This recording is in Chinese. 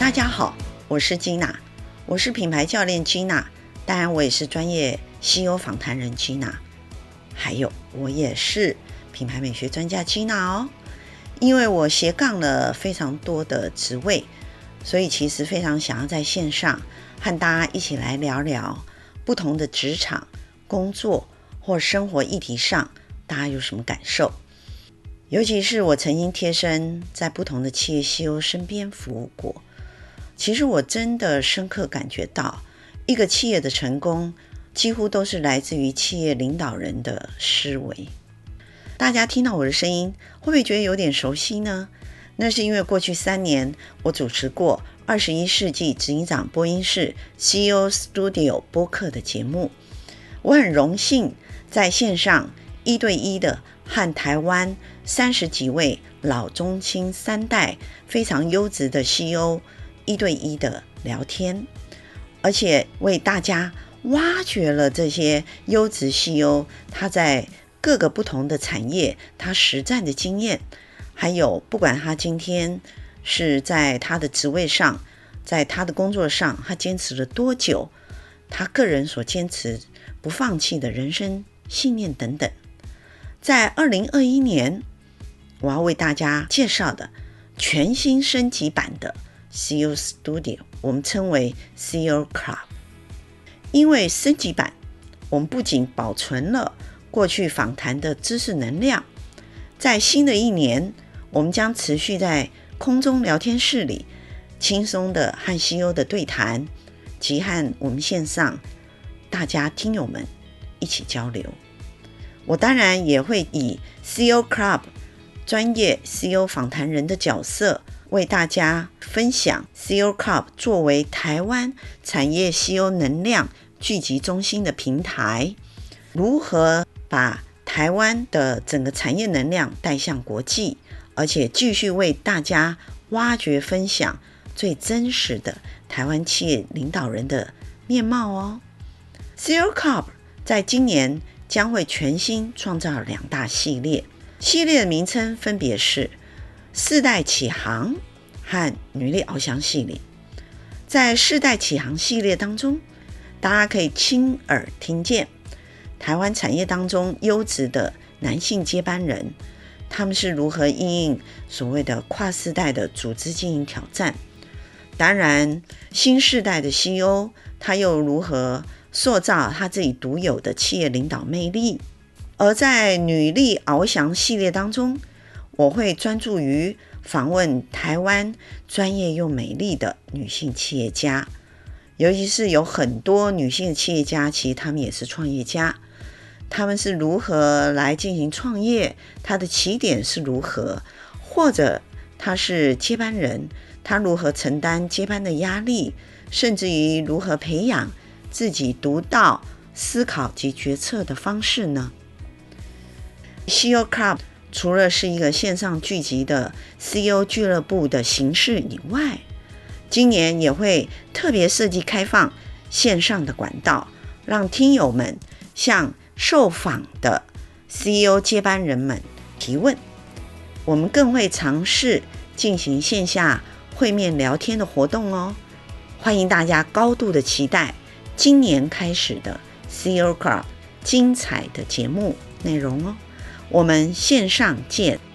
大家好我是 Gina，我是品牌教练 Gina，当然我也是专业 CEO 访谈人 Gina，还有我也是品牌美学专家 Gina 哦。因为我斜杠了非常多的职位，所以其实非常想要在线上和大家一起来聊聊不同的职场、工作或生活议题上，大家有什么感受？尤其是我曾经贴身在不同的企业 CEO 身边服务过。其实我真的深刻感觉到，一个企业的成功几乎都是来自于企业领导人的思维。大家听到我的声音，会不会觉得有点熟悉呢？那是因为过去三年我主持过二十一世纪执行长播音室 CEO Studio 播客的节目，我很荣幸在线上一对一的和台湾三十几位老中青三代非常优质的 CEO。一对一的聊天，而且为大家挖掘了这些优质 CEO 他在各个不同的产业他实战的经验，还有不管他今天是在他的职位上，在他的工作上，他坚持了多久，他个人所坚持不放弃的人生信念等等。在二零二一年，我要为大家介绍的全新升级版的。CEO Studio，我们称为 CEO Club，因为升级版，我们不仅保存了过去访谈的知识能量，在新的一年，我们将持续在空中聊天室里轻松的和 CEO 的对谈，及和我们线上大家听友们一起交流。我当然也会以 CEO Club 专业 CEO 访谈人的角色。为大家分享 CEO Club 作为台湾产业 CO 能量聚集中心的平台，如何把台湾的整个产业能量带向国际，而且继续为大家挖掘分享最真实的台湾企业领导人的面貌哦。CEO Club 在今年将会全新创造两大系列，系列的名称分别是。世代启航和女力翱翔系列，在世代启航系列当中，大家可以亲耳听见台湾产业当中优质的男性接班人，他们是如何应应所谓的跨世代的组织经营挑战。当然，新世代的 CEO 他又如何塑造他自己独有的企业领导魅力。而在女力翱翔系列当中，我会专注于访问台湾专业又美丽的女性企业家，尤其是有很多女性的企业家，其实她们也是创业家。她们是如何来进行创业？她的起点是如何？或者她是接班人，她如何承担接班的压力？甚至于如何培养自己独到思考及决策的方式呢？CEO Club。除了是一个线上聚集的 CEO 俱乐部的形式以外，今年也会特别设计开放线上的管道，让听友们向受访的 CEO 接班人们提问。我们更会尝试进行线下会面聊天的活动哦，欢迎大家高度的期待今年开始的 CEO Club 精彩的节目内容哦。我们线上见。